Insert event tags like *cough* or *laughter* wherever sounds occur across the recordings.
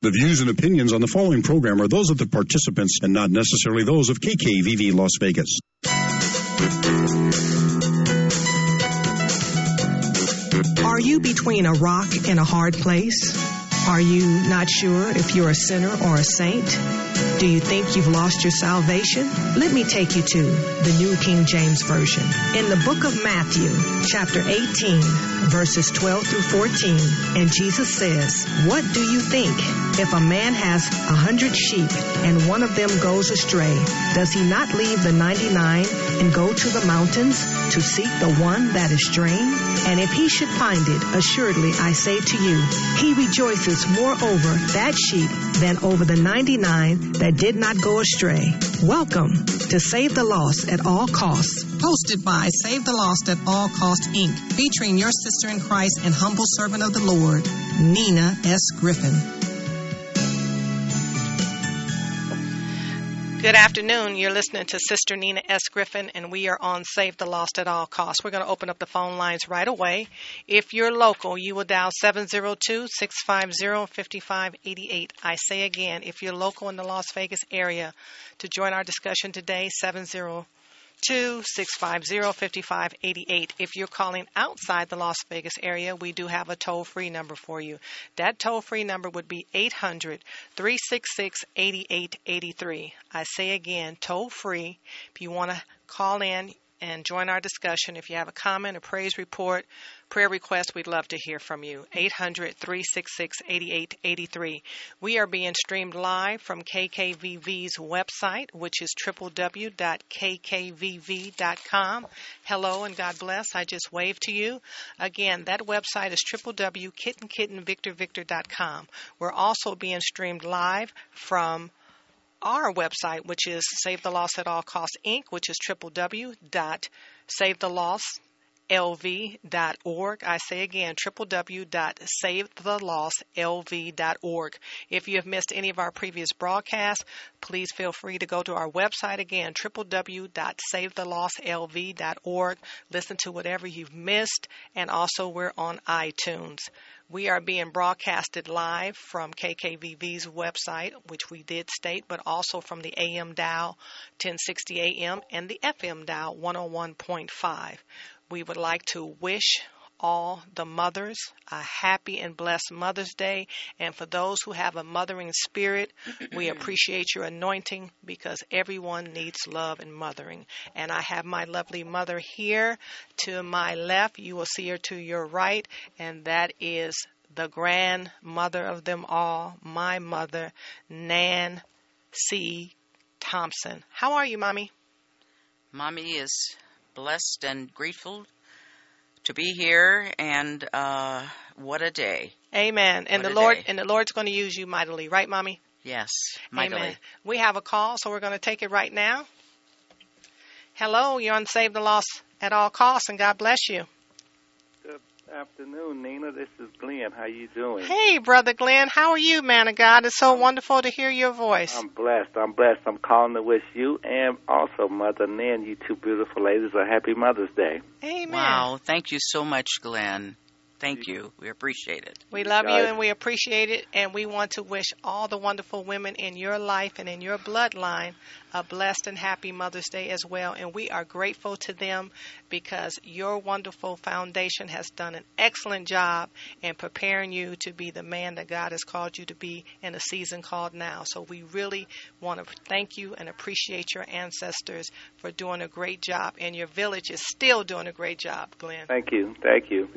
The views and opinions on the following program are those of the participants and not necessarily those of KKVV Las Vegas. Are you between a rock and a hard place? Are you not sure if you're a sinner or a saint? Do you think you've lost your salvation? Let me take you to the New King James Version. In the book of Matthew, chapter 18, verses 12 through 14, and Jesus says, What do you think? If a man has a hundred sheep and one of them goes astray, does he not leave the 99 and go to the mountains to seek the one that is straying? And if he should find it, assuredly I say to you, he rejoices more over that sheep than over the 99 that did not go astray. Welcome to Save the Lost at All Costs. Hosted by Save the Lost at All Cost Inc., featuring your sister in Christ and humble servant of the Lord, Nina S. Griffin. Good afternoon. You're listening to Sister Nina S. Griffin, and we are on Save the Lost at All Costs. We're going to open up the phone lines right away. If you're local, you will dial 702 650 5588. I say again, if you're local in the Las Vegas area, to join our discussion today, 702 650-5588. If you're calling outside the Las Vegas area, we do have a toll-free number for you. That toll-free number would be 800-366-8883. I say again, toll-free. If you want to call in and join our discussion, if you have a comment, a praise report, prayer request, we'd love to hear from you. 800 366 8883. We are being streamed live from KKVV's website, which is www.kkvv.com. Hello and God bless. I just waved to you. Again, that website is www.kittenkittenvictorvictor.com. We're also being streamed live from our website, which is Save the Lost at All Costs Inc., which is www.savethelostlv.org. I say again, www.savethelostlv.org. If you have missed any of our previous broadcasts, please feel free to go to our website again, www.savethelostlv.org. Listen to whatever you've missed, and also we're on iTunes. We are being broadcasted live from KKVV's website, which we did state, but also from the AM dial 1060 AM and the FM dial 101.5. We would like to wish all the mothers a happy and blessed Mother's Day. And for those who have a mothering spirit, we *clears throat* appreciate your anointing because everyone needs love and mothering. And I have my lovely mother here to my left. You will see her to your right, and that is the grandmother of them all, my mother, Nan C. Thompson. How are you, Mommy? Mommy is blessed and grateful to be here, and uh, what a day! Amen. And What the Lord day. and the Lord's going to use you mightily, right, Mommy? Yes, mightily. Amen. We have a call, so we're going to take it right now. Hello, you're on Save the Lost at All Costs, and God bless you. Good afternoon, Nina. This is Glenn. How you doing? Hey, Brother Glenn, how are you, man of God? It's so wonderful to hear your voice. I'm blessed. I'm blessed. I'm calling to wish you and also Mother Nan, you two beautiful ladies, a happy Mother's Day. Amen. Wow, thank you so much, Glenn. Thank you. We appreciate it. We love you and we appreciate it, and we want to wish all the wonderful women in your life and in your bloodline a blessed and happy Mother's Day as well. And we are grateful to them because your wonderful foundation has done an excellent job in preparing you to be the man that God has called you to be in a season called now. So we really want to thank you and appreciate your ancestors for doing a great job, and your village is still doing a great job, Glenn. Thank you. Thank you.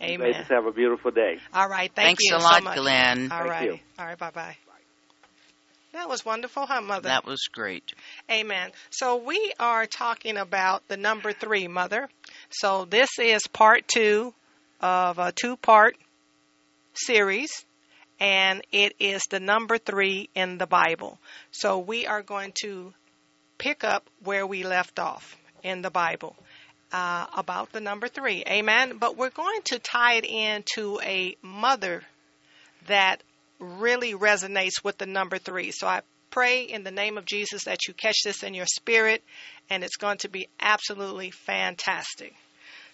Amen. Ladies, have a beautiful day. All right. Thank Thanks you a so lot, much. Glenn. All Thank right. you. All right. Bye bye. That was wonderful, huh, Mother? That was great. Amen. So we are talking about the number three, Mother. So this is part two of a two part series, and it is the number three in the Bible. So we are going to pick up where we left off in the Bible. Uh, about the number three. Amen. But we're going to tie it into a mother that really resonates with the number three. So I pray in the name of Jesus that you catch this in your spirit, and it's going to be absolutely fantastic.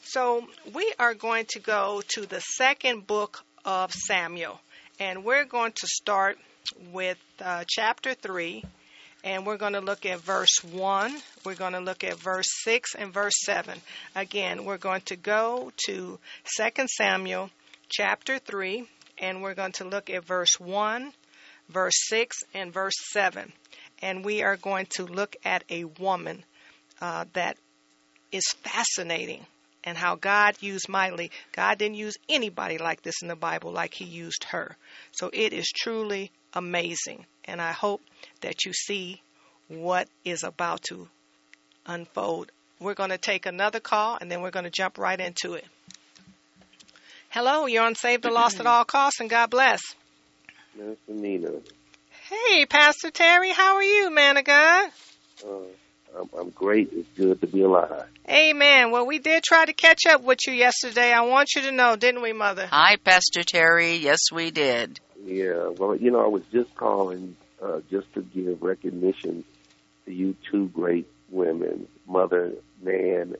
So we are going to go to the second book of Samuel. And we're going to start with uh, chapter 3, and we're going to look at verse 1. We're going to look at verse 6 and verse 7. Again, we're going to go to 2 Samuel chapter 3, and we're going to look at verse 1, verse 6, and verse 7. And we are going to look at a woman uh, that is fascinating and how God used mightily. God didn't use anybody like this in the Bible like He used her. So it is truly amazing. And I hope that you see what is about to unfold. We're going to take another call and then we're going to jump right into it. Hello, you're on Save the Lost at All Costs, and God bless. Minister Nina. Hey, Pastor Terry, how are you, man of God? Uh, I'm, I'm great. It's good to be alive. Amen. Well, we did try to catch up with you yesterday. I want you to know, didn't we, Mother? Hi, Pastor Terry. Yes, we did. Yeah, well, you know, I was just calling uh, just to give recognition to you two great women, Mother Nan,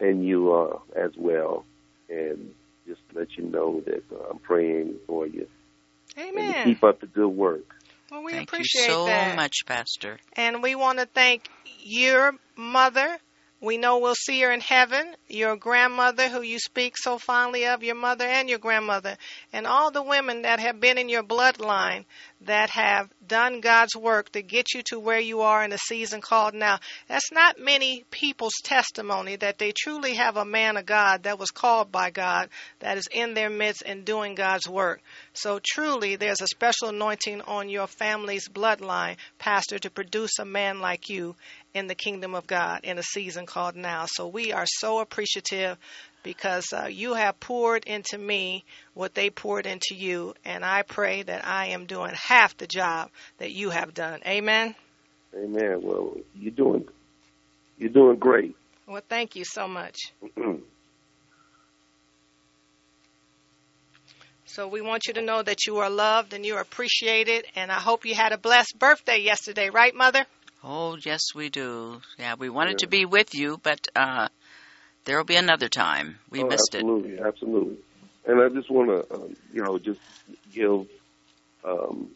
and you uh, as well, and just to let you know that uh, I'm praying for you. And to Amen. keep up the good work. Well, we Thank you so that. much, Pastor. And we want to thank your mother. We know we'll see her in heaven. Your grandmother, who you speak so fondly of, your mother and your grandmother, and all the women that have been in your bloodline that have done God's work to get you to where you are in the season called now. That's not many people's testimony that they truly have a man of God that was called by God that is in their midst and doing God's work. So truly, there's a special anointing on your family's bloodline, Pastor, to produce a man like you in the kingdom of God in a season called now. So we are so appreciative because uh, you have poured into me what they poured into you, and I pray that I am doing half the job that you have done. Amen. Amen. Well, you're doing you're doing great. Well, thank you so much. *clears throat* So we want you to know that you are loved and you are appreciated, and I hope you had a blessed birthday yesterday, right, Mother? Oh, yes, we do. Yeah, we wanted to be with you, but uh, there will be another time. We oh, missed absolutely, absolutely. And I just want to, um, you know, just give um,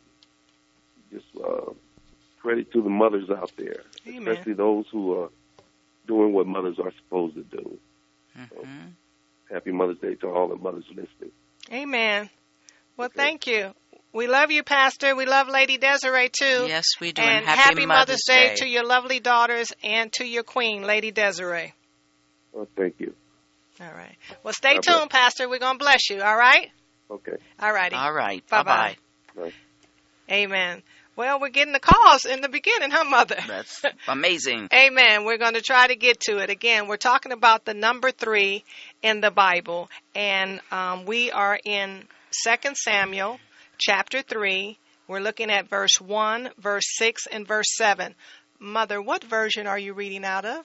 just uh, credit to the mothers out there, Amen. especially those who are doing what mothers are supposed to do. it. hmm Happy Mother's Day to all the mothers listening. Amen. Well, Okay. thank you. We love you, Pastor. We love Lady Desiree too. Yes, we do. And happy, Mother's Day to your lovely daughters and to your queen, Lady Desiree. Oh, thank you. All right. Well, stay God bless. tuned, Pastor. We're going to bless you. All right? Okay. All righty. All right. Bye-bye. Bye-bye. Amen. Well, we're getting the calls in the beginning, huh, Mother? That's amazing. *laughs* Amen. We're going to try to get to it. Again, we're talking about the number three in the Bible, and um, we are in Second Samuel chapter 3. We're looking at verse 1, verse 6, and verse 7. Mother, what version are you reading out of?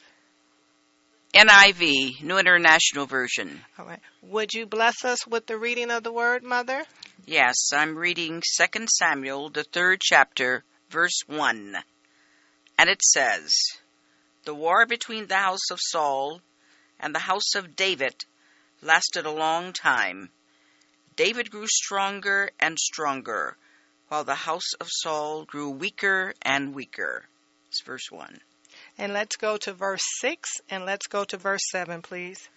NIV, New International Version. All right. Would you bless us with the reading of the word, Mother? Yes, I'm reading 2 Samuel, the third chapter, verse 1. And it says, The war between the house of Saul and the house of David lasted a long time. David grew stronger and stronger, while the house of Saul grew weaker and weaker. It's verse 1. And let's go to verse 6 and let's go to verse 7, please.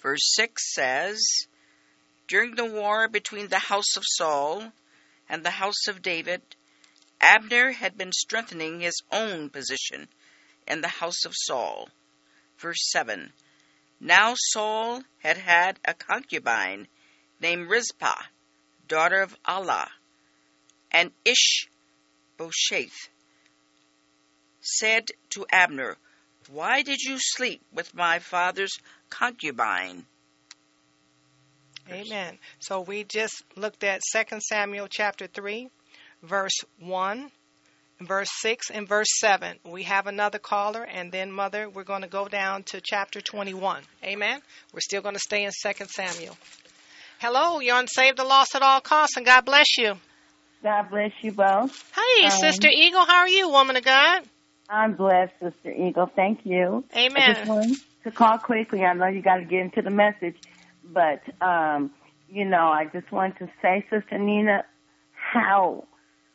Verse 6 says, During the war between the house of Saul and the house of David, Abner had been strengthening his own position in the house of Saul. Verse 7 Now Saul had had a concubine named Rizpah, daughter of Aiah, and Ishbosheth said to Abner, Why did you sleep with my father's concubine? Amen. So we just looked at 2 Samuel chapter 3, verse 1, verse 6, and verse 7. We have another caller, and then, Mother, we're going to go down to chapter 21. Amen. We're still going to stay in 2 Samuel. Hello, you're on Save the Lost at All Costs, and God bless you. God bless you both. Hey, Um, Sister Eagle, how are you, woman of God? I'm blessed, Sister Eagle. Thank you. I just Amen. wanted to call quickly. I know you got to get into the message, but um, you know, I just wanted to say, Sister Nina, how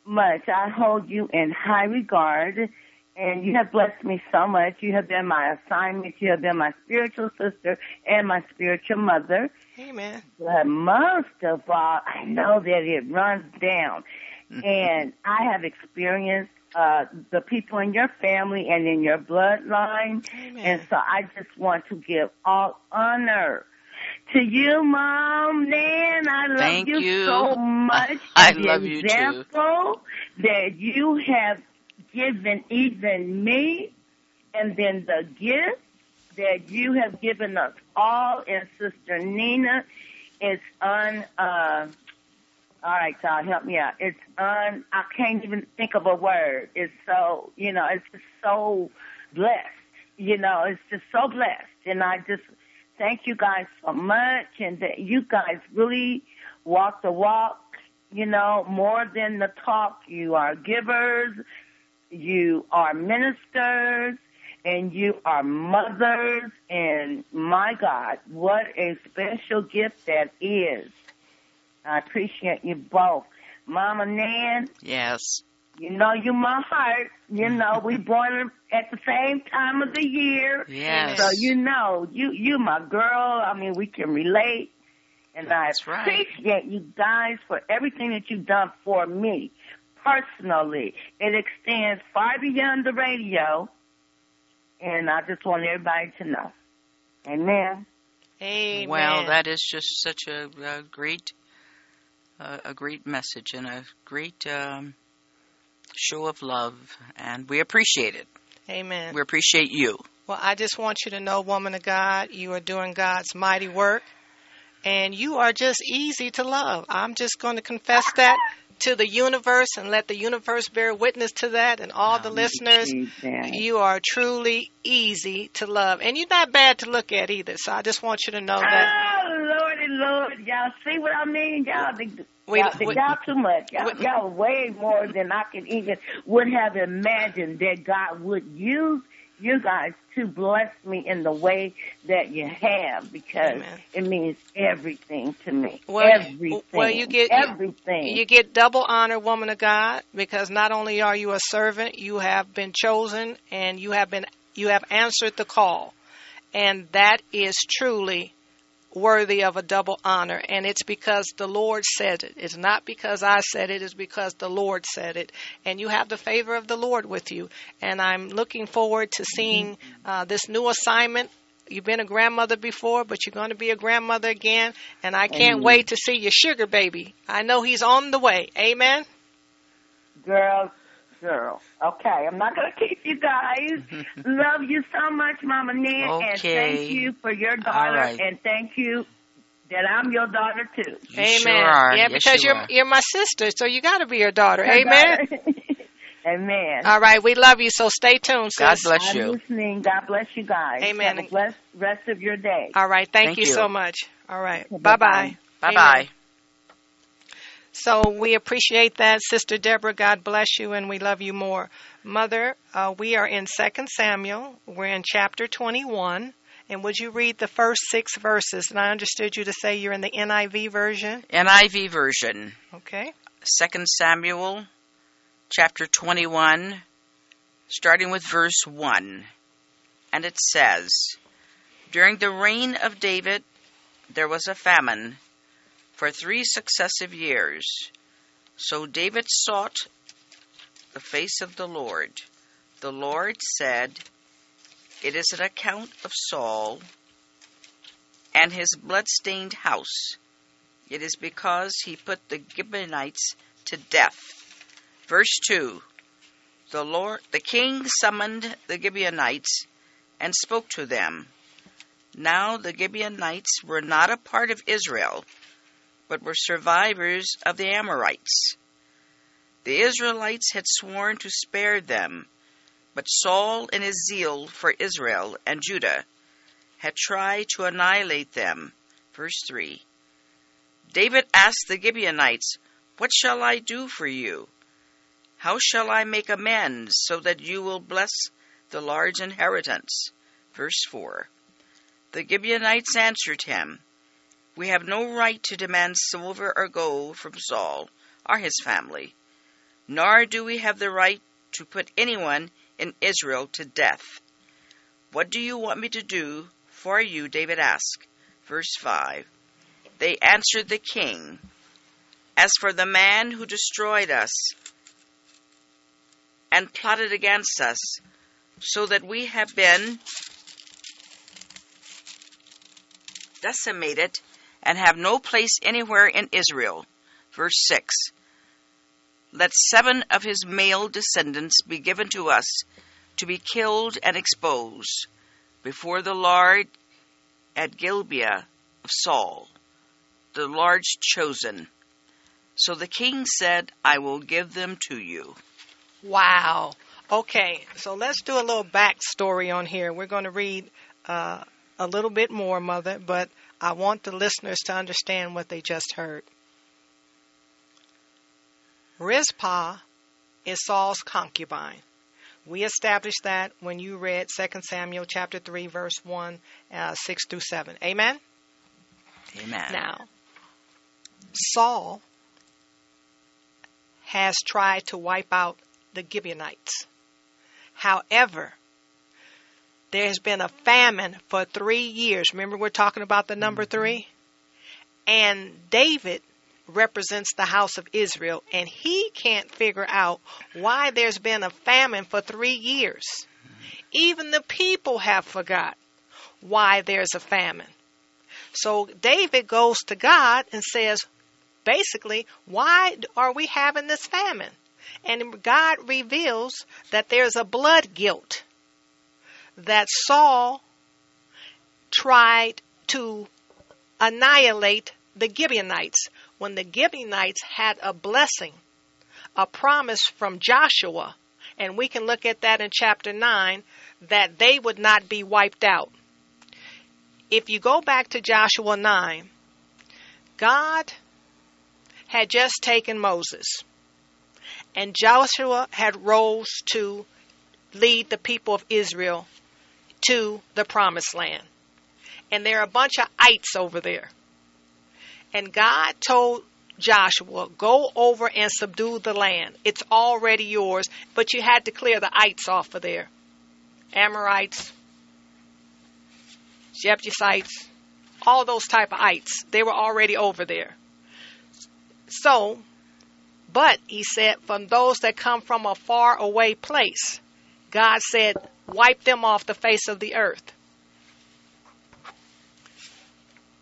much I hold you in high regard and you have blessed me so much. You have been my assignment. You have been my spiritual sister and my spiritual mother. Amen. But most of all, I know that it runs down. Mm-hmm. and I have experienced uh, the people in your family and in your bloodline. Amen. And so I just want to give all honor to you, Mom, Nan. I love you, you. so *laughs* much. I the love you too. example that you have given even me, and then the gift that you have given us all, and Sister Nina, is un. Uh, all right, y'all, help me out. It's un. I can't even think of a word. It's so you know. It's just so blessed. You know, it's just so blessed, and I just thank you guys so much, and that you guys really walk the walk. You know, more than the talk. You are givers you are ministers and you are mothers and my God, what a special gift that is. I appreciate you both. Mama Nan. Yes. You know you my heart. You know we *laughs* born at the same time of the year. Yes. So you know you you my girl. I mean we can relate. And That's I right. appreciate you guys for everything that you've done for me personally. It extends far beyond the radio, and I just want everybody to know. Amen. Amen. Well, that is just such a, a great, uh, a great message and a great um, show of love, and we appreciate it. Amen. We appreciate you. Well, I just want you to know, woman of God, you are doing God's mighty work, and you are just easy to love. I'm just going to confess that to the universe and let the universe bear witness to that and all the listeners. You are truly easy to love. And you're not bad to look at either. So I just want you to know that. Oh, Lordy, Lord. Y'all see what I mean? Y'all, the, We- y'all, we- y'all too much. Y'all, we- y'all way more than I could even would have imagined that God would use you guys to bless me in the way that you have because Amen. it means everything to me. Well, everything. well, you get- everything. You get double honor, woman of God, because not only are you a servant, you have been chosen and you have been you have answered the call. And that is truly worthy of a double honor. And it's because the Lord said it. It's not because I said it, it's because the Lord said it. And you have the favor of the Lord with you. And I'm looking forward to seeing uh, this new assignment. You've been a grandmother before, but you're going to be a grandmother again. And I can't Amen. wait to see your sugar baby. I know he's on the way. Amen. Girl, girl. Okay, I'm not going *laughs* to keep you guys. *laughs* Love you so much, Mama Nan, and thank you for your daughter, right. and thank you that I'm your daughter too. You Amen. sure are. Yeah, Yes, because you are are. you're my sister, so you got to be your daughter. Amen. *laughs* Amen. All right, we love you, so stay tuned, sis. God bless I'm you. listening. God bless you guys. Amen. Have a blessed rest of your day. All right, thank, Thank you, you. so much. All right, Okay, bye bye-bye. bye. Bye bye. So we appreciate that, Sister Deborah. God bless you, and we love you more. Mother, uh, we are in Second Samuel. We're in chapter 21. And would you read the first six verses? And I understood you to say you're in the NIV version. NIV version, Okay. 2 Samuel, chapter 21, starting with verse 1. And it says, During the reign of David, there was a famine for three successive years. So David sought the face of the Lord. The Lord said, It is an account of Saul and his blood-stained house. It is because he put the Gibeonites to death. Verse 2 The Lord the king summoned the Gibeonites and spoke to them. Now the Gibeonites were not a part of Israel, but were survivors of the Amorites. The Israelites had sworn to spare them, but Saul, in his zeal for Israel and Judah, had tried to annihilate them. Verse 3 David asked the Gibeonites, What shall I do for you? How shall I make amends so that you will bless the large inheritance? Verse 4 The Gibeonites answered him, We have no right to demand silver or gold from Saul, or his family, nor do we have the right to put anyone in Israel to death. What do you want me to do for you? David asked. Verse 5. They answered the king, As for the man who destroyed us and plotted against us, so that we have been decimated and have no place anywhere in Israel. Verse 6 Let seven of his male descendants be given to us to be killed and exposed before the Lord at Gibeah of Saul, the Lord's chosen. So the king said, I will give them to you. Wow. Okay, so let's do a little backstory on here. We're going to read uh, a little bit more, Mother, but I want the listeners to understand what they just heard. Rizpah is Saul's concubine. We established that when you read 2 Samuel chapter 3 verse 1 uh, 6 through 7. Amen. Amen. Now, Saul has tried to wipe out the Gibeonites. However, there has been a famine for three years. Remember, we're talking about the number mm-hmm. three? And David represents the house of Israel, and he can't figure out why there's been a famine for three years. Mm-hmm. Even the people have forgot why there's a famine. So David goes to God and says, basically, why are we having this famine? And God reveals that there's a blood guilt that Saul tried to annihilate the Gibeonites when the Gibeonites had a blessing, a promise from Joshua, and we can look at that in chapter 9, that they would not be wiped out. If you go back to Joshua 9, God had just taken Moses, and Joshua had rose to lead the people of Israel to the promised land. And there are a bunch of ites over there. And God told Joshua, go over and subdue the land. It's already yours, but you had to clear the ites off of there. Amorites, Jebusites, all those type of ites. They were already over there. So, but he said, from those that come from a far away place, God said, wipe them off the face of the earth.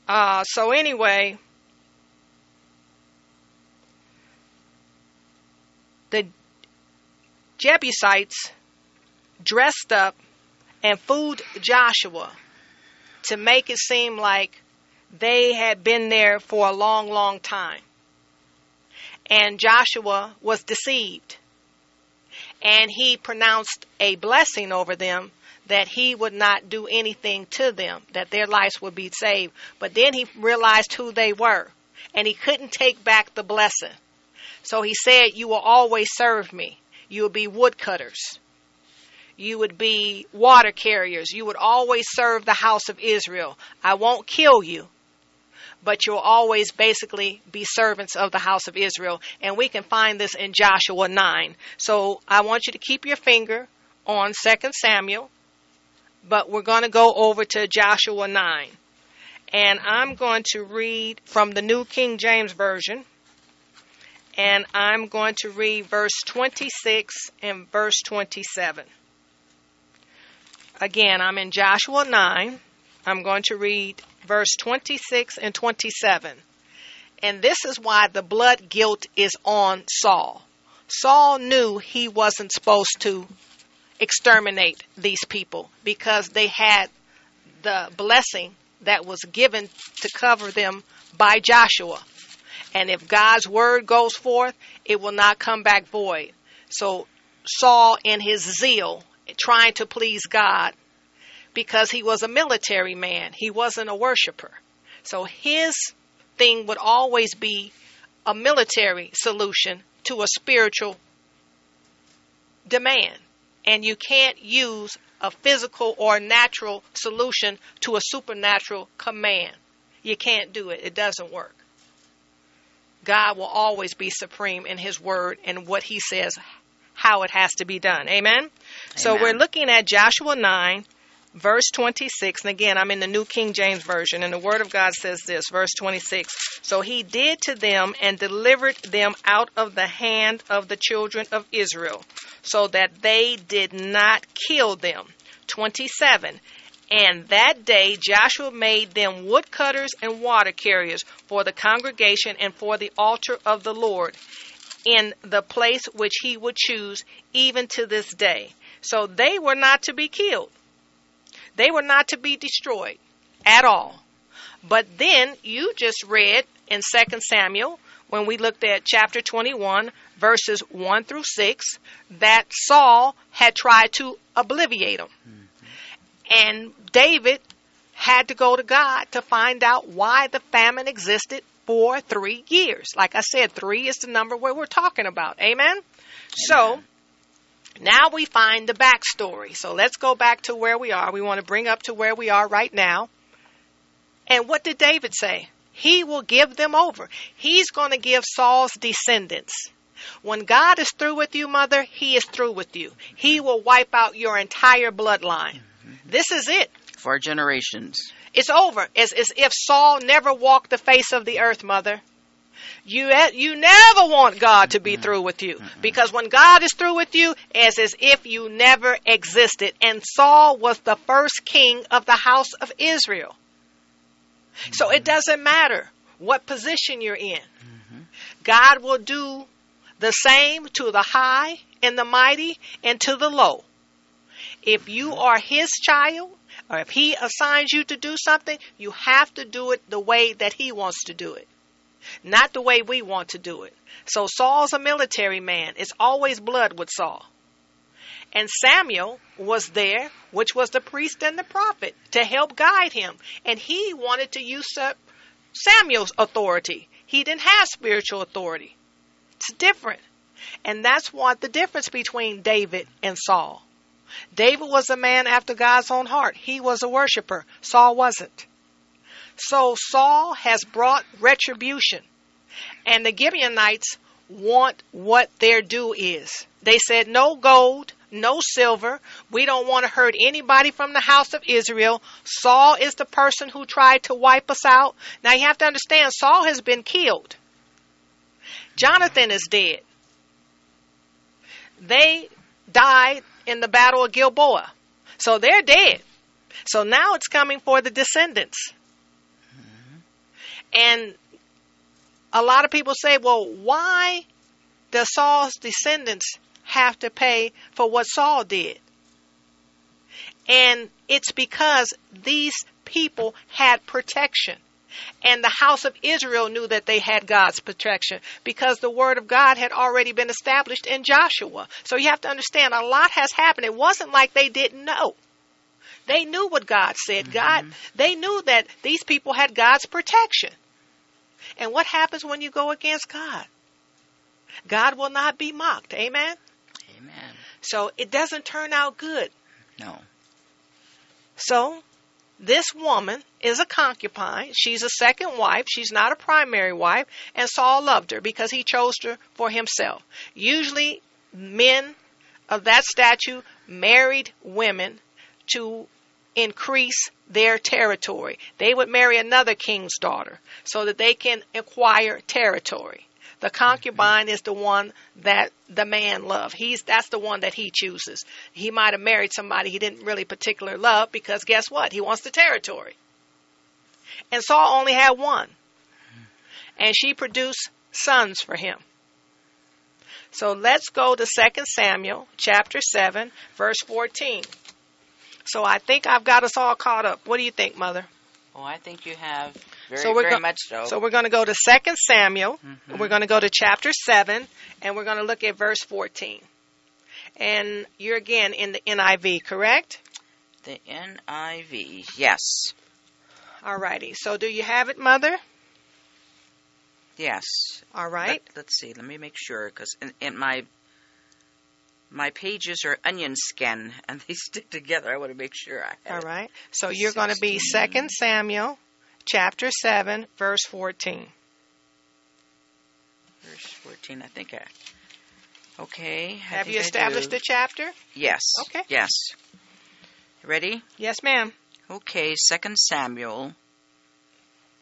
Uh, so anyway, the Jebusites dressed up and fooled Joshua to make it seem like they had been there for a long, long time. And Joshua was deceived. And he pronounced a blessing over them that he would not do anything to them, that their lives would be saved. But then he realized who they were, and he couldn't take back the blessing. So he said, You will always serve me. You will be woodcutters. You would be water carriers. You would always serve the house of Israel. I won't kill you, but you'll always basically be servants of the house of Israel. And we can find this in Joshua 9. So I want you to keep your finger on 2 Samuel, but we're going to go over to Joshua 9. And I'm going to read from the New King James Version and I'm going to read verse 26 and verse 27. Again, I'm in Joshua 9. I'm going to read verse 26 and 27. And this is why the blood guilt is on Saul. Saul knew he wasn't supposed to exterminate these people because they had the blessing that was given to cover them by Joshua. And if God's word goes forth, it will not come back void. So Saul, in his zeal, trying to please God, because he was a military man, he wasn't a worshiper. So his thing would always be a military solution to a spiritual demand. And you can't use a physical or natural solution to a supernatural command. You can't do it, it doesn't work. God will always be supreme in His word and what He says, how it has to be done. Amen? So we're looking at Joshua 9, verse 26. And again, I'm in the New King James Version, and the Word of God says this, verse 26. So he did to them and delivered them out of the hand of the children of Israel, so that they did not kill them. 27. And that day Joshua made them woodcutters and water carriers for the congregation and for the altar of the Lord in the place which he would choose, even to this day. So they were not to be killed. They were not to be destroyed at all. But then you just read in 2 Samuel, when we looked at chapter 21, verses 1 through 6, that Saul had tried to obliviate them. Mm-hmm. And David had to go to God to find out why the famine existed for three years. Like I said, three is the number where we're talking about. Amen? So, now we find the backstory. So let's go back to where we are. We want to bring up to where we are right now. And what did David say? He will give them over. He's going to give Saul's descendants. When God is through with you, mother, he is through with you. He will wipe out your entire bloodline. Mm-hmm. This is it. For generations. It's over. It's as if Saul never walked the face of the earth, mother. You you never want God to be through with you because when God is through with you, it's as if you never existed. And Saul was the first king of the house of Israel. So it mm-hmm. doesn't matter what position you're in. Mm-hmm. God will do the same to the high and the mighty and to the low. If you mm-hmm. are his child, or if he assigns you to do something, you have to do it the way that he wants to do it, not the way we want to do it. So Saul's a military man. It's always blood with Saul. And Samuel was there, which was the priest and the prophet, to help guide him. And he wanted to usurp Samuel's authority. He didn't have spiritual authority. It's different. And that's what the difference between David and Saul. David was a man after God's own heart. He was a worshiper. Saul wasn't. So Saul has brought retribution. And the Gibeonites want what their due is. They said, no gold, no silver. We don't want to hurt anybody from the house of Israel. Saul is the person who tried to wipe us out. Now you have to understand, Saul has been killed. Jonathan is dead. They died in the battle of Gilboa. So they're dead. So now it's coming for the descendants. And a lot of people say, well, why does Saul's descendants have to pay for what Saul did? And it's because these people had protection. And the house of Israel knew that they had God's protection because the word of God had already been established in Joshua. So you have to understand a lot has happened. It wasn't like they didn't know. They knew what God said. Mm-hmm. God, they knew that these people had God's protection. And what happens when you go against God? God will not be mocked. Amen. Amen. So it doesn't turn out good. No. So this woman is a concubine. She's a second wife. She's not a primary wife. And Saul loved her because he chose her for himself. Usually, men of that statue married women to increase their territory. They would marry another king's daughter so that they can acquire territory. The concubine is the one that the man loved. He's that's the one that he chooses. He might have married somebody he didn't really particularly love because guess what? He wants the territory. And Saul only had one. And she produced sons for him. So let's go to 2 Samuel chapter 7 verse 14. So I think I've got us all caught up. What do you think, mother? Oh, I think you have very, so we're very go- much so. So we're going to go to 2 Samuel. Mm-hmm. We're going to go to chapter 7, and we're going to look at verse 14. And you're again in the NIV, correct? the NIV. Yes. All righty. So do you have it, mother? Yes. All right. Let, us see. Let me make sure because in, in my my pages are onion skin and they *laughs* stick together. I want to make sure I have All right. So you're going to be 2 Samuel chapter 7, verse 14. Verse 14, I think I. Okay. I Have you established the chapter? Yes. Okay. Yes. Ready? Yes, ma'am. Okay, Second Samuel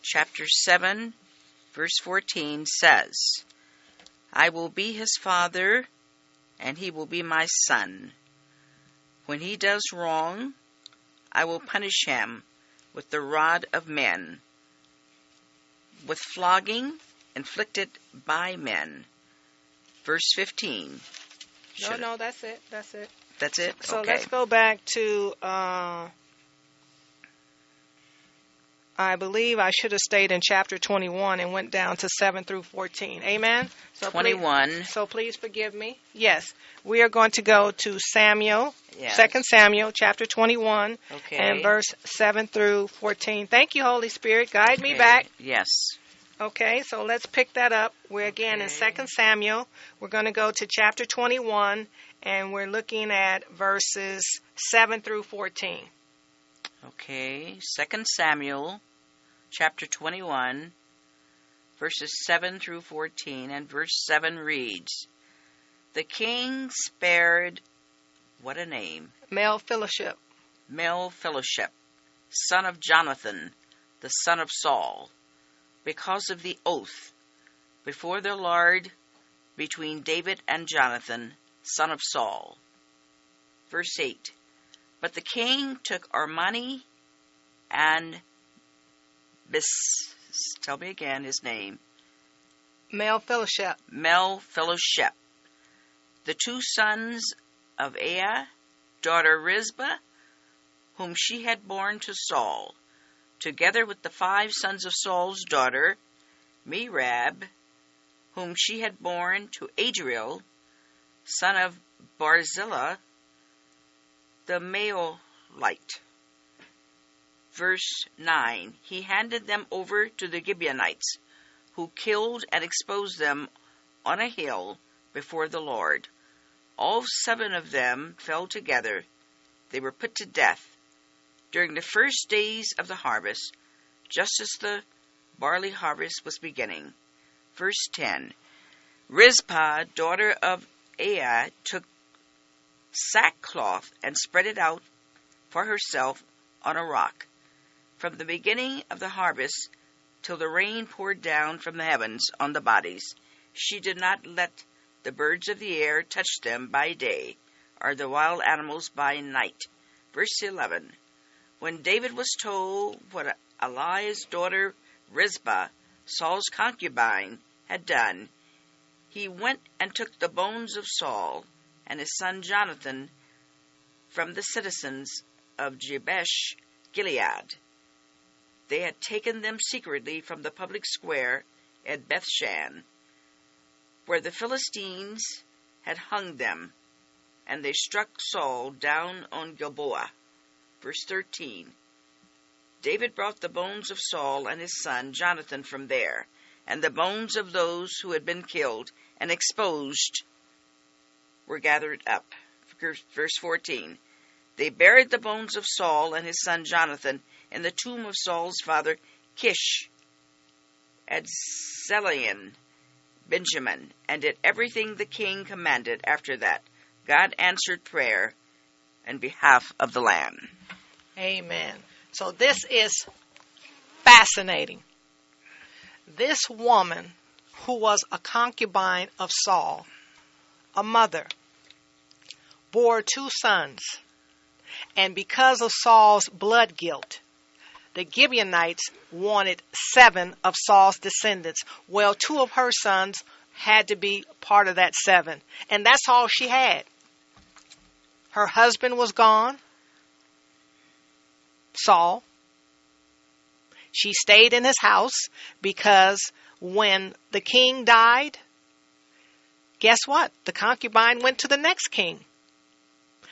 chapter 7 verse 14 says, I will be his father and he will be my son. When he does wrong, I will punish him with the rod of men, with flogging inflicted by men. Verse 15. No, Should- no, that's it. That's it. That's it? So okay. let's go back to. Uh, I believe I should have stayed in chapter 21 and went down to 7 through 14. Amen. So please- 21. so please forgive me. Yes, we are going to go to Samuel, Yes. Second Samuel, chapter 21, Okay. and verse 7 through 14. Thank you, Holy Spirit. Guide me back. Yes. Okay, so let's pick that up. We're again in Okay. Second Samuel. We're going to go to chapter 21, and we're looking at verses 7 through 14. Okay, Second Samuel, chapter 21, verses 7 through 14, and verse 7 reads, The king spared, what a name, Male fellowship. Melphilleship, son of Jonathan, the son of Saul, because of the oath before the Lord between David and Jonathan, son of Saul. Verse 8 But the king took Armoni and Bis, tell me again his name, Male fellowship. The two sons of Aiah, daughter Rizpah, whom she had borne to Saul, together with the five sons of Saul's daughter, Merab, whom she had borne to Adriel, son of Barzillai, the Maolite. Verse 9 He handed them over to the Gibeonites, who killed and exposed them on a hill before the Lord. All seven of them fell together. They were put to death during the first days of the harvest, just as the barley harvest was beginning. Verse 10 Rizpah, daughter of Aiah, took sackcloth and spread it out for herself on a rock. From the beginning of the harvest till the rain poured down from the heavens on the bodies, she did not let the birds of the air touch them by day, or the wild animals by night. Verse 11 When David was told what Aiah's daughter Rizpah, Saul's concubine, had done, he went and took the bones of Saul and his son Jonathan from the citizens of Jabesh Gilead. They had taken them secretly from the public square at Bethshan, where the Philistines had hung them, and they struck Saul down on Gilboa. Verse 13 David brought the bones of Saul and his son Jonathan from there, and the bones of those who had been killed and exposed were gathered up. Verse 14 They buried the bones of Saul and his son Jonathan in the tomb of Saul's father Kish at Zelian, Benjamin, and did everything the king commanded after that. God answered prayer in behalf of the land. Amen. So this is fascinating. This woman who was a concubine of Saul, a mother, bore two sons. And because of Saul's blood guilt, the Gibeonites wanted seven of Saul's descendants. Well, two of her sons had to be part of that seven. And that's all she had. Her husband was gone, Saul. She stayed in his house because when the king died, guess what? The concubine went to the next king.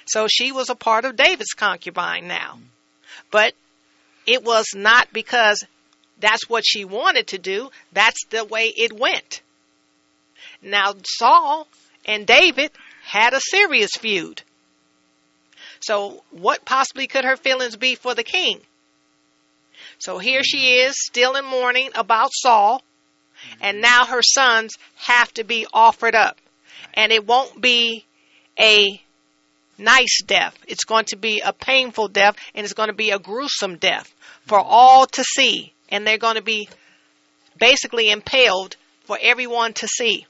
So she was a part of David's concubine now. But it was not because that's what she wanted to do, that's the way it went. Now, Saul and David had a serious feud. So, what possibly could her feelings be for the king? So here she is, still in mourning about Saul, And now her sons have to be offered up. And it won't be a nice death. It's going to be a painful death and it's going to be a gruesome death for mm-hmm. all to see. And they're going to be basically impaled for everyone to see.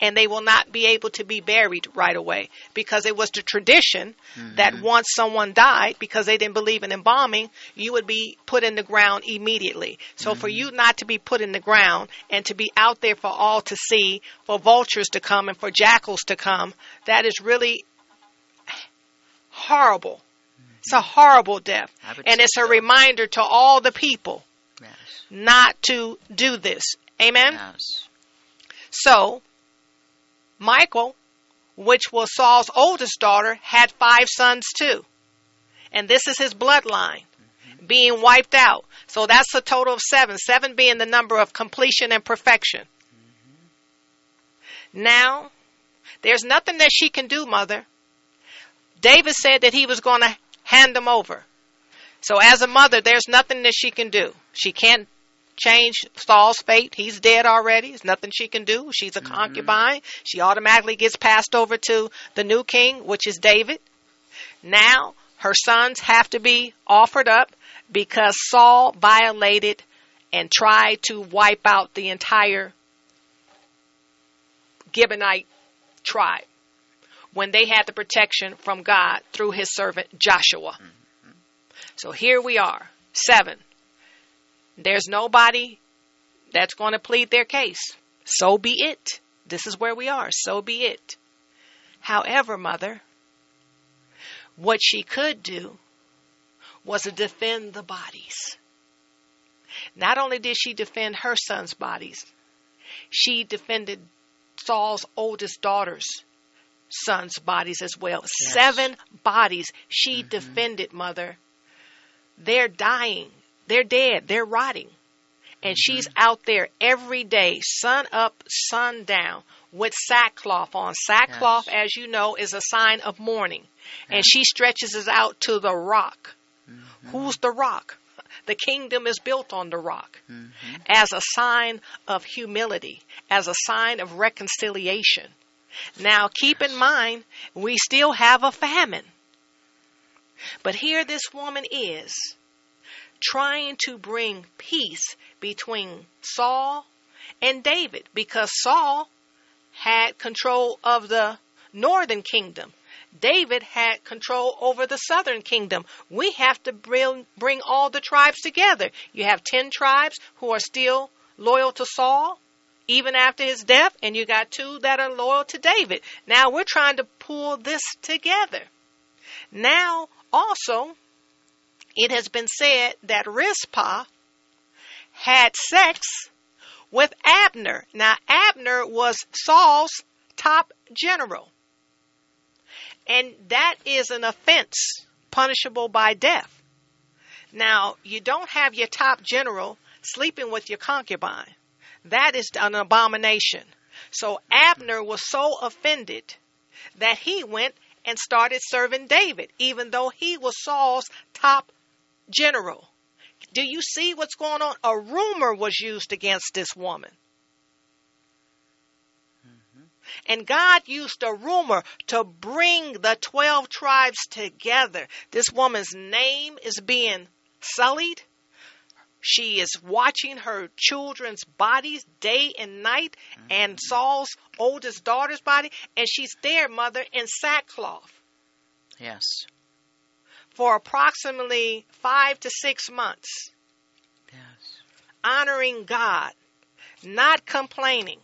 And they will not be able to be buried right away because it was the tradition Mm-hmm. that once someone died because they didn't believe in embalming, you would be put in the ground immediately. So for you not to be put in the ground and to be out there for all to see, for vultures to come and for jackals to come, that is really horrible. It's a horrible death. And it's a so. reminder to all the people Yes. not to do this. Amen? Yes. So, Michal, which was Saul's oldest daughter, had five sons too. And this is his bloodline being wiped out. So that's a total of seven. Seven being the number of completion and perfection. Now, there's nothing that she can do, mother. David said that he was going to hand them over. So as a mother, there's nothing that she can do. She can't change Saul's fate. He's dead already. There's nothing she can do. She's a mm-hmm. concubine. She automatically gets passed over to the new king, which is David. Now her sons have to be offered up because Saul violated and tried to wipe out the entire Gibeonite tribe when they had the protection from God through his servant Joshua. Mm-hmm. So here we are, seven. There's nobody that's going to plead their case. So be it. This is where we are. So be it. However, mother, what she could do was to defend the bodies. Not only did she defend her son's bodies, she defended Saul's oldest daughter's sons' bodies as well. Seven bodies she mm-hmm. defended, mother. They're dying. They're dead. They're rotting. And mm-hmm. she's out there every day, sun up, sun down, with sackcloth on. Sackcloth, as you know, is a sign of mourning. And she stretches it out to the rock. Mm-hmm. Who's the rock? The kingdom is built on the rock mm-hmm. as a sign of humility, as a sign of reconciliation. Now, keep in mind, we still have a famine. But here this woman is trying to bring peace between Saul and David because Saul had control of the northern kingdom. David had control over the southern kingdom. We have to bring, bring all the tribes together. You have 10 tribes who are still loyal to Saul even after his death, and you got two that are loyal to David. Now we're trying to pull this together. Now, also, it has been said that Rizpah had sex with Abner. Now, Abner was Saul's top general. And that is an offense punishable by death. Now, you don't have your top general sleeping with your concubine. That is an abomination. So Abner was so offended that he went and started serving David, even though he was Saul's top general. Do you see what's going on? A rumor was used against this woman. Mm-hmm. And God used a rumor to bring the 12 tribes together. This woman's name is being sullied. She is watching her children's bodies day and night mm-hmm. and Saul's oldest daughter's body. And she's there, mother, in sackcloth Yes. For approximately five to six months, Yes. honoring God, not complaining.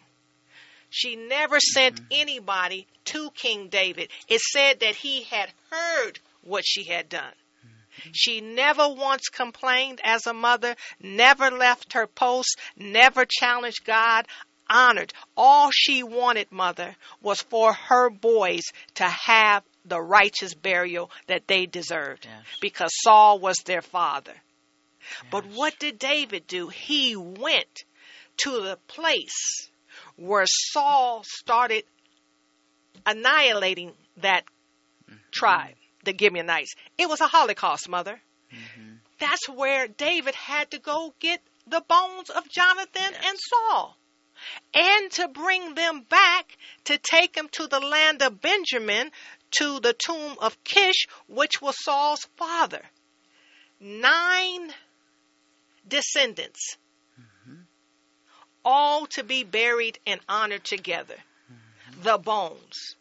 She never sent mm-hmm. anybody to King David. It said that he had heard what she had done. Mm-hmm. She never once complained as a mother, never left her post, never challenged God, honored. All she wanted, mother, was for her boys to have the righteous burial that they deserved Yes. because Saul was their father. But what did David do? He went to the place where Saul started annihilating that mm-hmm. tribe, the Gibeonites. It was a Holocaust, mother. Mm-hmm. That's where David had to go get the bones of Jonathan and Saul. and to bring them back to take them to the land of Benjamin to the tomb of Kish, which was Saul's father. Nine descendants, all to be buried and honored together. The bones.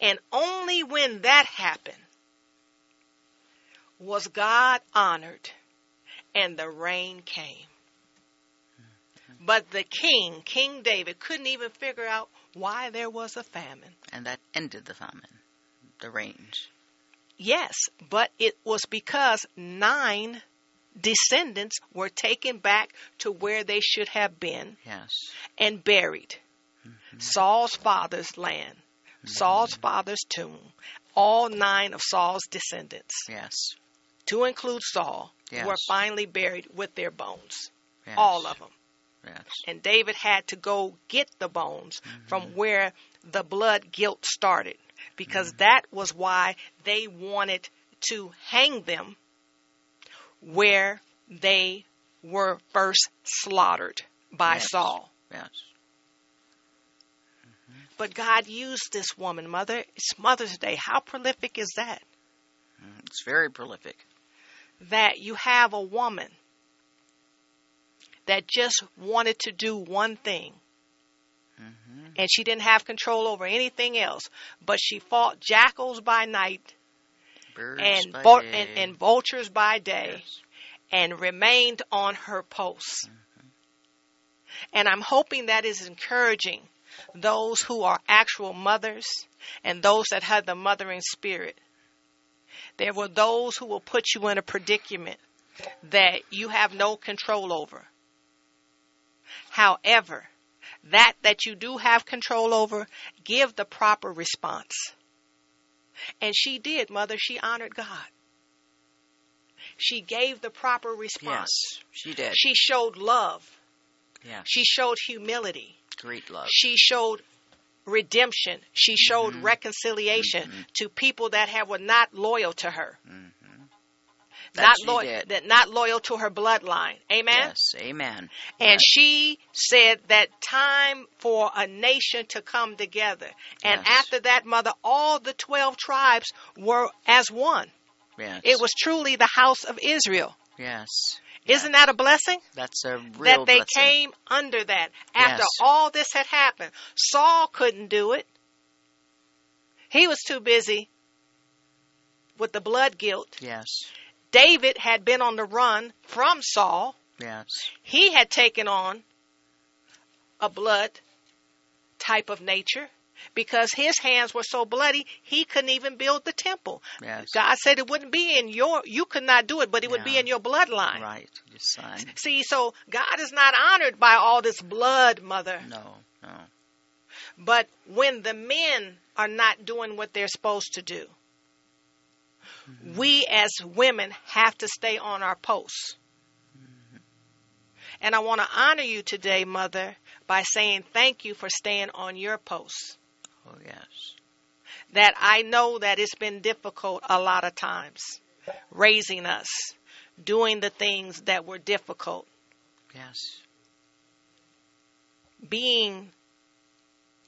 And only when that happened was God honored and the rain came. But the king, King David, couldn't even figure out why there was a famine. And that ended the famine, the rains. Yes, but it was because nine descendants were taken back to where they should have been Yes. and buried. Mm-hmm. Saul's father's land, mm-hmm. Saul's father's tomb, all nine of Saul's descendants, Yes. to include Saul, Yes. were finally buried with their bones. yes. All of them. Yes. And David had to go get the bones from mm-hmm. where the blood guilt started because that was why they wanted to hang them where they were first slaughtered by Yes. Saul. Yes. But God used this woman, mother. It's Mother's Day. How prolific is that? Mm, It's very prolific. That you have a woman that just wanted to do one thing. Mm-hmm. And she didn't have control over anything else. But she fought jackals by night and, by vul- and, and vultures by day Yes. and remained on her post. And I'm hoping that is encouraging those who are actual mothers and those that have the mothering spirit. There were those who will put you in a predicament that you have no control over. However, that that you do have control over, give the proper response. And she did, mother. She honored God. She gave the proper response. Yes. She did. She showed love. yes. She showed humility. Great love. She showed redemption. She showed Mhm. reconciliation Mhm. to people that have, were not loyal to her, hmm not loyal, that not loyal to her bloodline. Amen. Yes. Amen. And she said that time for a nation to come together. And Yes. after that, mother, all the 12 tribes were as one. Yes. It was truly the house of Israel. Yes. Isn't that a blessing? That's a real that they blessing. came under that after Yes. all this had happened. Saul couldn't do it. He was too busy with the blood guilt. Yes. David had been on the run from Saul. Yes. He had taken on a blood type of nature because his hands were so bloody he couldn't even build the temple. Yes. God said it wouldn't be in your you could not do it, but it would be in your bloodline. Right. Your. See, so God is not honored by all this blood, mother. No. No. But when the men are not doing what they're supposed to do, we as women have to stay on our posts. Mm-hmm. And I want to honor you today, Mother, by saying thank you for staying on your posts. Oh yes. That I know that it's been difficult a lot of times, raising us, doing the things that were difficult, Yes. being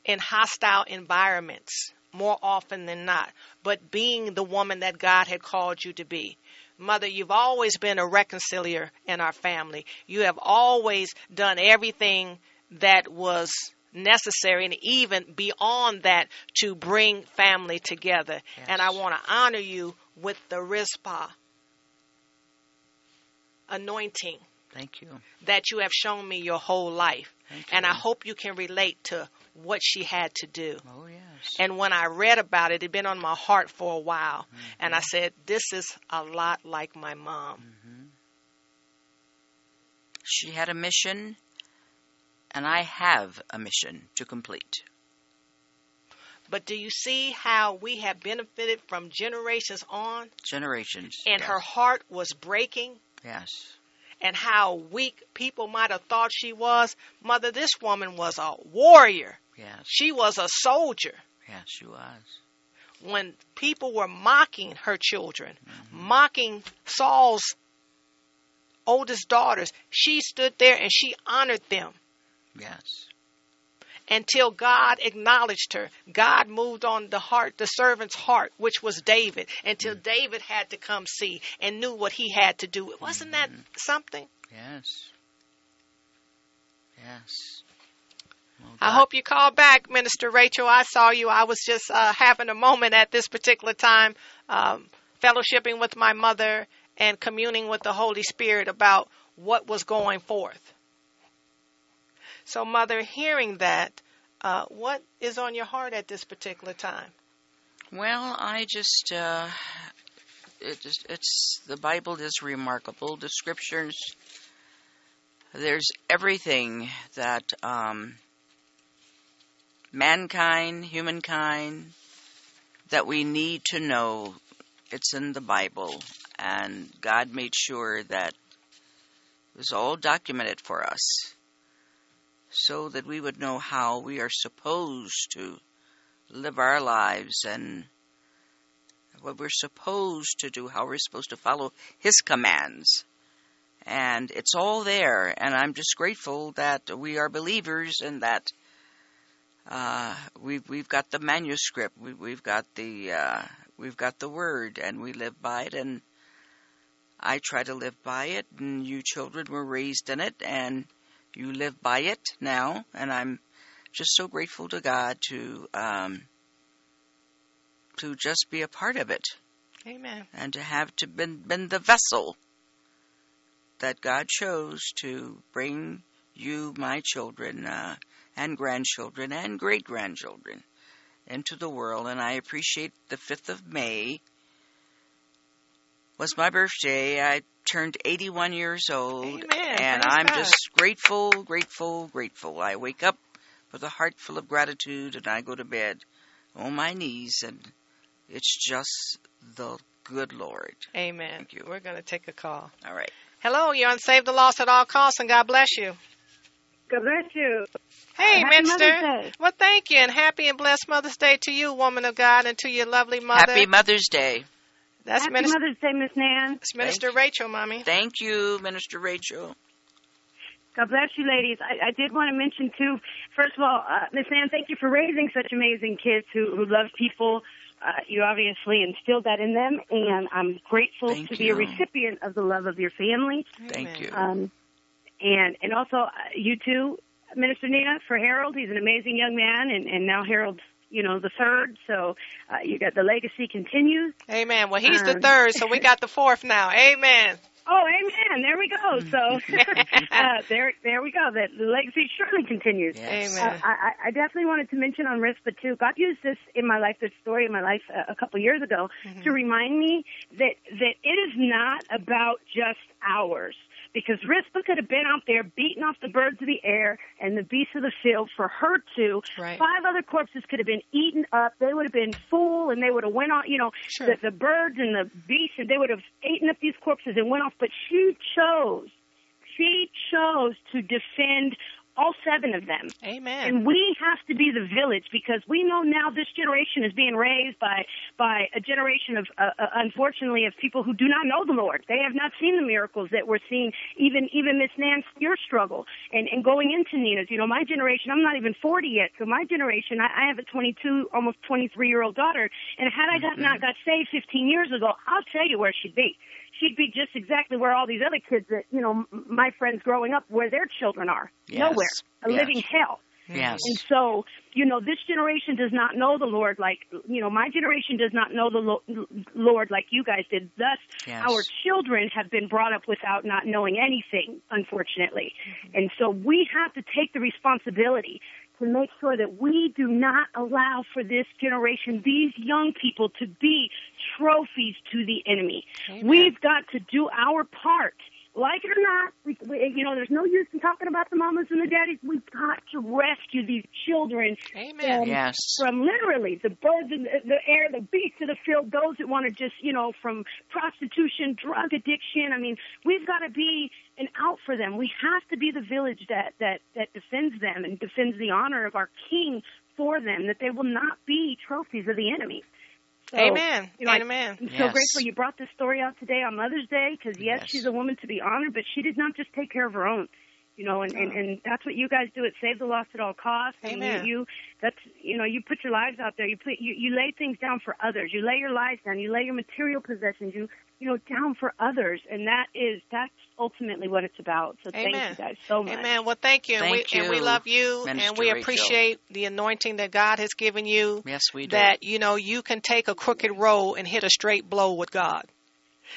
in hostile environments more often than not, but being the woman that God had called you to be. Mother, you've always been a reconcilier in our family. You have always done everything that was necessary and even beyond that to bring family together. Yes. And I want to honor you with the Rizpah anointing Thank you. that you have shown me your whole life. Thank And. I hope you can relate to what she had to do. Oh yes. And when I read about it, it had been on my heart for a while. Mm-hmm. And I said, this is a lot like my mom. Mm-hmm. She had a mission, and I have a mission to complete. But do you see how we have benefited from generations on? Generations. And yes. her heart was breaking, Yes. and how weak people might have thought she was. Mother, this woman was a warrior, Yes. she was a soldier. Yes, she was. when people were mocking her children, mm-hmm. mocking Saul's oldest daughters, she stood there and she honored them. Yes. until God acknowledged her. God moved on the heart, the servant's heart, which was David, until mm. David had to come see and knew what he had to do. Wasn't that mm-hmm. something? Yes. Yes. I hope you call back, Minister Rachel. I saw you. I was just uh, having a moment at this particular time, um, fellowshipping with my mother and communing with the Holy Spirit about what was going forth. So, Mother, hearing that, uh, what is on your heart at this particular time? Well, I just, uh, it just, it's, the Bible is remarkable. The scriptures, there's everything that, um, mankind, humankind, that we need to know. It's in the Bible. And God made sure that it was all documented for us so that we would know how we are supposed to live our lives and what we're supposed to do, how we're supposed to follow His commands. And it's all there, and I'm just grateful that we are believers and that uh, we've we've got the manuscript, we, we've got the uh, we've got the word, and we live by it. And I try to live by it, and you children were raised in it, and you live by it now, and I'm just so grateful to God to um, to just be a part of it Amen. and to have to been been the vessel that God chose to bring you, my children, uh, and grandchildren and great grandchildren into the world. And I appreciate the fifth of May was my birthday. I turned 81 years old, Amen. and Praise I'm God. just grateful, grateful, grateful. I wake up with a heart full of gratitude, and I go to bed on my knees, and it's just the good Lord. Amen. Thank you. We're going to take a call. All right. Hello, you're on Save the Lost at All Costs, and God bless you. God bless you. Hey, Happy Minister. Day. Well, thank you, and happy and blessed Mother's Day to you, woman of God, and to your lovely mother. Happy Mother's Day. That's Happy Minister, Mother's Day, Miss Nan. It's Minister Rachel, mommy. Thank you, Minister Rachel. God bless you, ladies. I, I did want to mention too. First of all, uh, Miss Nan, thank you for raising such amazing kids who who love people. Uh, you obviously instilled that in them, and I'm grateful Thank to be a recipient of the love of your family. Thank Amen. you. Um, and and also uh, you too, Minister Nina, for Harold. He's an amazing young man, and and now Harold's you know the third. So uh, you got the legacy continues. Amen. Well, he's the Um, third, so we got the fourth now. Amen. Oh, amen. There we go. So *laughs* uh, there, there we go. The, the legacy surely continues. Yes. Amen. Uh, I, I- I definitely wanted to mention on Rizpah too. God used this in my life, this story in my life uh, a couple years ago, to remind me that that it is not about just ours. Because Rizpah could have been out there beating off the birds of the air and the beasts of the field for her too. Right. Five other corpses could have been eaten up. They would have been full, and they would have went on. You know, Sure. the, the birds and the beasts, and they would have eaten up these corpses and went off. But she chose. She chose to defend all seven of them. Amen. And we have to be the village because we know now this generation is being raised by by a generation of uh, uh, unfortunately of people who do not know the Lord. They have not seen the miracles that we're seeing. Even even Miss Nance, your struggle and and going into Nina's. You know, my generation. I'm not even 40 yet, so my generation. I, I have a 22, almost 23 year old daughter, and had I got not got saved 15 years ago, I'll tell you where she'd be she'd be just exactly where all these other kids that you know m- my friends growing up where their children are Yes. nowhere a Yes. living hell Yes. and so you know this generation does not know the lord like you know my generation does not know the Lo- lord like you guys did thus Yes. our children have been brought up without not knowing anything unfortunately mm-hmm. and so we have to take the responsibility to make sure that we do not allow for this generation, these young people, to be trophies to the enemy. Amen. We've got to do our part. Like it or not, we, we, you know, there's no use in talking about the mamas and the daddies. We've got to rescue these children Amen. from, Yes. from literally the birds in the, the air, the beasts of the field, those that want to just, you know, from prostitution, drug addiction. I mean, we've got to be an out for them. We have to be the village that, that, that defends them and defends the honor of our king for them, that they will not be trophies of the enemy. So, Amen. you know, Amen. I'm so Yes. grateful you brought this story out today on Mother's Day because, yes, Yes. she's a woman to be honored, but she did not just take care of her own. You know, and, and, and that's what you guys do at Save the Lost at All Costs. I Amen. you, you that's you know, you put your lives out there. You put you, you lay things down for others. You lay your lives down. You lay your material possessions. You you know down for others, and that is that's ultimately what it's about. So thank you guys so much. Amen. Well, thank you. and, Thank we, and we love you. Minister and we Rachel. appreciate the anointing that God has given you. Yes, we do. That, you know, you can take a crooked road and hit a straight blow with God.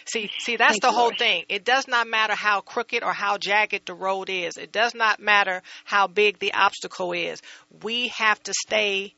See, see, that's Thank the whole Lord. thing. It does not matter how crooked or how jagged the road is. It does not matter how big the obstacle is. We have to stay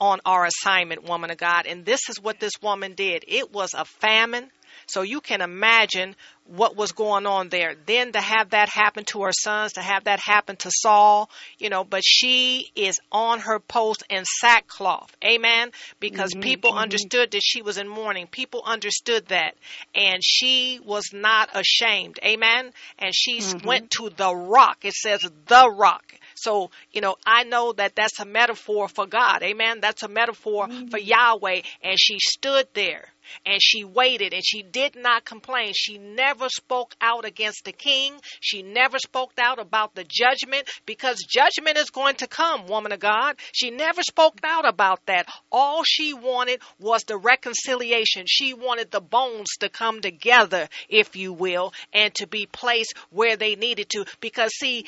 on our assignment, woman of God. And this is what this woman did. It was a famine. So you can imagine what was going on there. Then to have that happen to her sons, to have that happen to Saul, you know, but she is on her post in sackcloth. Amen. Because people understood that she was in mourning. People understood that. And she was not ashamed. Amen. And she mm-hmm. went to the rock. It says the rock. So, you know, I know that that's a metaphor for God. Amen. That's a metaphor mm-hmm. for Yahweh. And she stood there and she waited and she did not complain. She never spoke out against the king. She never spoke out about the judgment because judgment is going to come, woman of God. She never spoke out about that. All she wanted was the reconciliation. She wanted the bones to come together, if you will, and to be placed where they needed to. Because, see,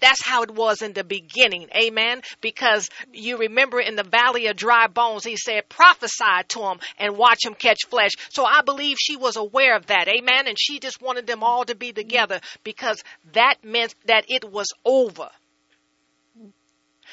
that's how it was in the beginning. Amen. Because you remember in the valley of dry bones, he said, prophesy to them and watch them catch flesh. So I believe she was aware of that. Amen. And she just wanted them all to be together because that meant that it was over.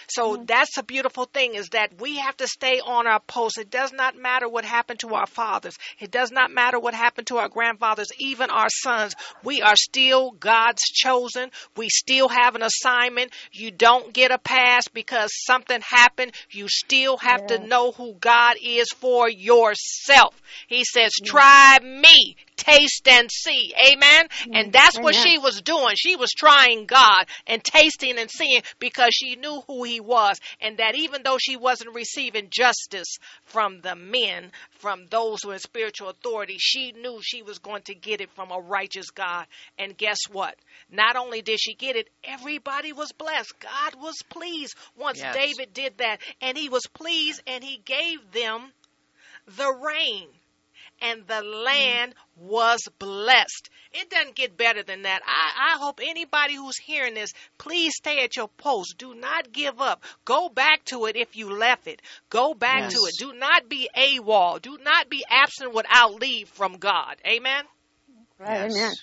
So mm-hmm. that's a beautiful thing is that we have to stay on our post. It does not matter what happened to our fathers. It does not matter what happened to our grandfathers, even our sons. We are still God's chosen. We still have an assignment. You don't get a pass because something happened. You still have to know who God is for yourself. He says, mm-hmm. try me, taste and see. Amen. Mm-hmm. And that's what Amen. she was doing. She was trying God and tasting and seeing because she knew who he was and that even though she wasn't receiving justice from the men, from those who are in spiritual authority, she knew she was going to get it from a righteous God. And guess what? Not only did she get it, everybody was blessed. God was pleased once Yes. David did that. And he was pleased and he gave them the rain and the land was blessed. It doesn't get better than that. I, I hope anybody who's hearing this, please stay at your post. Do not give up. Go back to it if you left it. Go back to it. Do not be AWOL. Do not be absent without leave from God. Amen. Right, Yes. amen.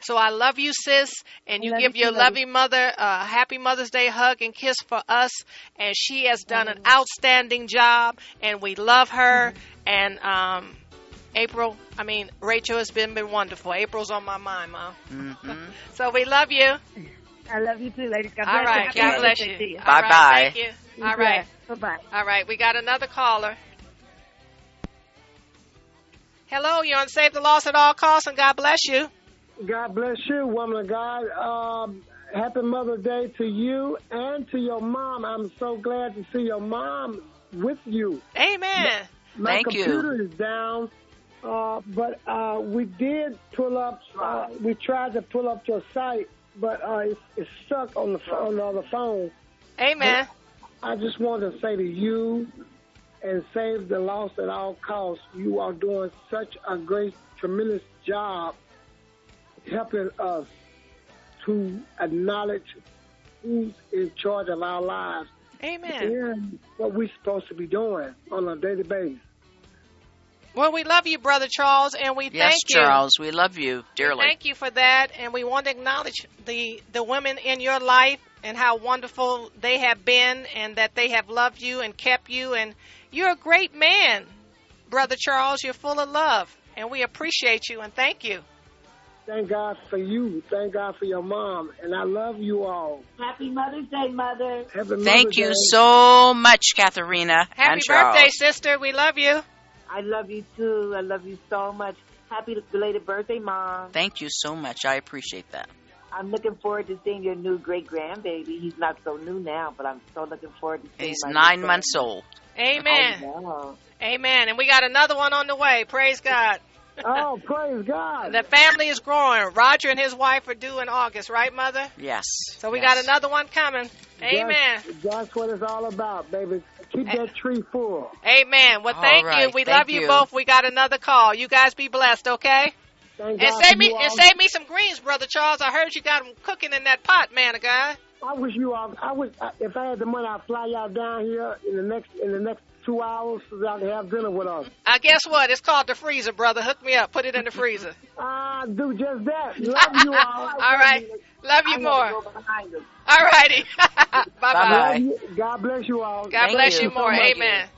So I love you, sis, and you Love give you your love loving mother a happy Mother's Day hug and kiss for us. And she has done an outstanding job, and we love her. And um, April, I mean Rachel has been been wonderful. April's on my mind, mom. hmm *laughs* So we love you. I love you too, ladies. God bless All you. right, Happy God bless you. you. Bye right, bye. Thank you. All right, Bye bye. all right. We got another caller. Hello, you're on Save the Lost at All Costs, and God bless you. God bless you, woman of God. Um, happy Mother's Day to you and to your mom. I'm so glad to see your mom with you. Amen. My Thank you. computer is down, uh, but uh, we did pull up. Uh, we tried to pull up your site, but uh, it's, it's stuck on the on the phone. Amen. I just want to say to you and save the lost at all costs. You are doing such a great, tremendous job helping us to acknowledge who's in charge of our lives Amen. and what we're supposed to be doing on a daily basis. Well, we love you, Brother Charles, and we Yes, thank you. Yes, Charles, we love you dearly. Thank you for that, and we want to acknowledge the the women in your life and how wonderful they have been, and that they have loved you and kept you, and you're a great man, Brother Charles. You're full of love, and we appreciate you and thank you. Thank God for you. Thank God for your mom. And I love you all. Happy Mother's Day, Mother. Happy Mother's Thank you Day. so much, Katharina Happy and Charles. birthday, sister. We love you. I love you too. I love you so much. Happy belated birthday, Mom. Thank you so much. I appreciate that. I'm looking forward to seeing your new great grandbaby. He's not so new now, but I'm so looking forward to seeing He's my nine new months old. Amen. I know. Amen. And we got another one on the way. Praise God. Oh, praise God. The family is growing. Roger and his wife are due in August, right, Mother? Yes. So we yes. got another one coming. Amen. That's, that's what it's all about, baby. Keep that tree full. Amen. Well, All thank you. We Thank love you. you. both. We got another call. You guys be blessed, okay? Thank And God save me you and save me some greens, brother Charles. I heard you got them cooking in that pot, man of God. I wish you all. I wish I- if I had the money, I'd fly y'all down here in the next in the next two hours so y'all can have dinner with us. I guess what? It's called the freezer, brother. Hook me up. Put it in the freezer. *laughs* Ah, do just that. *laughs* Love you all. All right. Love you I more. gotta go. All righty. *laughs* bye bye. Bye-bye. Love you. God bless you all. God Thank bless you. you more. so. Amen.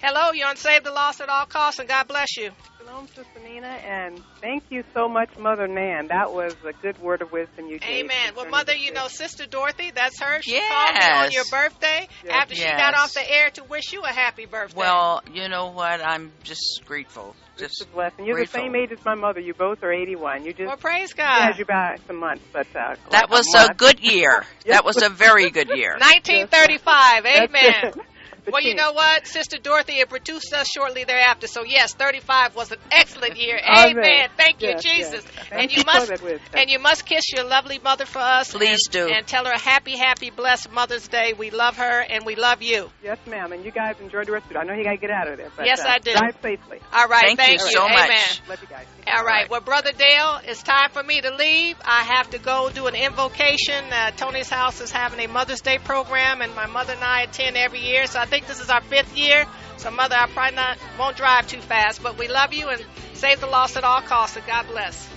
Hello, you're on Save the Lost at All Costs, and God bless you. Shalom, Sister Nina, and thank you so much, Mother Nan. That was a good word of wisdom you gave. Amen. Well, Mother, you know, Sister Dorothy, that's her. She called me on your birthday Yes. after she got off the air to wish you a happy birthday. Well, you know what? I'm just grateful. It's Just a blessing. You're grateful. the same age as my mother. You both are 81. You just well, praise God. had you by some months, but uh, That like was a, a good year. *laughs* That was a very good year. 1935. That's Amen. *laughs* it. But Well, you know what? Sister Dorothy it produced us shortly thereafter. So yes, 35 was an excellent year. *laughs* Amen. Amen. Thank you, Yes, Jesus. yes. And you you must and you must kiss your lovely mother for us. Please and, do. And tell her a happy, happy, blessed Mother's Day. We love her and we love you. Yes, ma'am. And you guys enjoy the rest of it. I know you got to get out of there. But, Yes, uh, I do. Drive safely. All right. Thank you so Amen. much. Love you guys. All right. Well, Brother Dale, it's time for me to leave. I have to go do an invocation. Uh, Tony's house is having a Mother's Day program, and my mother and I attend every year. So I think this is our fifth year. So, Mother, I probably not won't drive too fast, but we love you and save the lost at all costs. And God bless.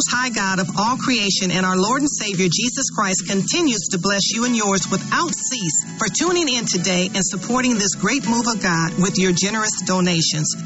Most High God of all creation and our Lord and Savior Jesus Christ continues to bless you and yours without cease for tuning in today and supporting this great move of God with your generous donations.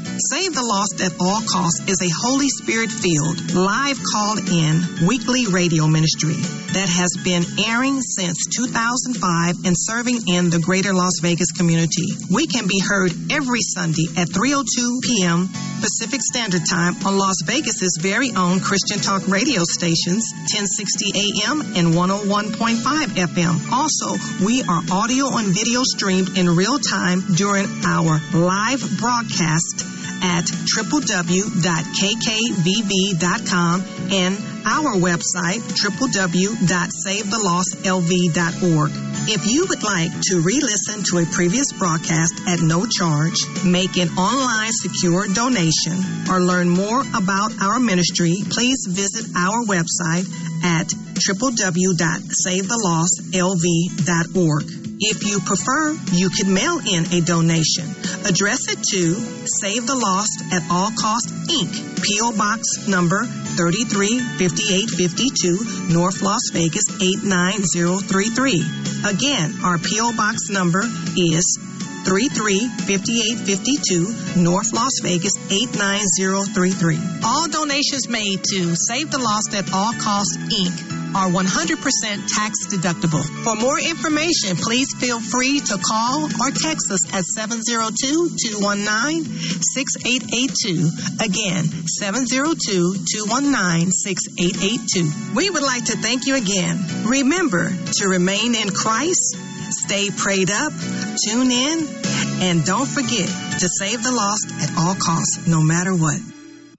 The Lost at All Costs is a Holy Spirit filled, live called in weekly radio ministry that has been airing since 2005 and serving in the greater Las Vegas community. We can be heard every Sunday at 3:02 p.m. Pacific Standard Time on Las Vegas's very own Christian Talk radio stations, 1060 AM and 101.5 FM. Also, we are audio and video streamed in real time during our live broadcast at www.kkvv.com and our website, www.savethelostlv.org. If you would like to re-listen to a previous broadcast at no charge, make an online secure donation, or learn more about our ministry, please visit our website at www.savethelostlv.org. If you prefer, you can mail in a donation. Address it to Save the Lost at All Cost Inc., P.O. Box number 335852, North Las Vegas 89033. Again, our P.O. Box number is 335852, North Las Vegas 89033. All donations made to Save the Lost at All Cost Inc are 100% tax deductible. For more information, please feel free to call or text us at 702-219-6882. Again, 702-219-6882. We would like to thank you again. Remember to remain in Christ, stay prayed up, tune in, and don't forget to save the lost at all costs, no matter what.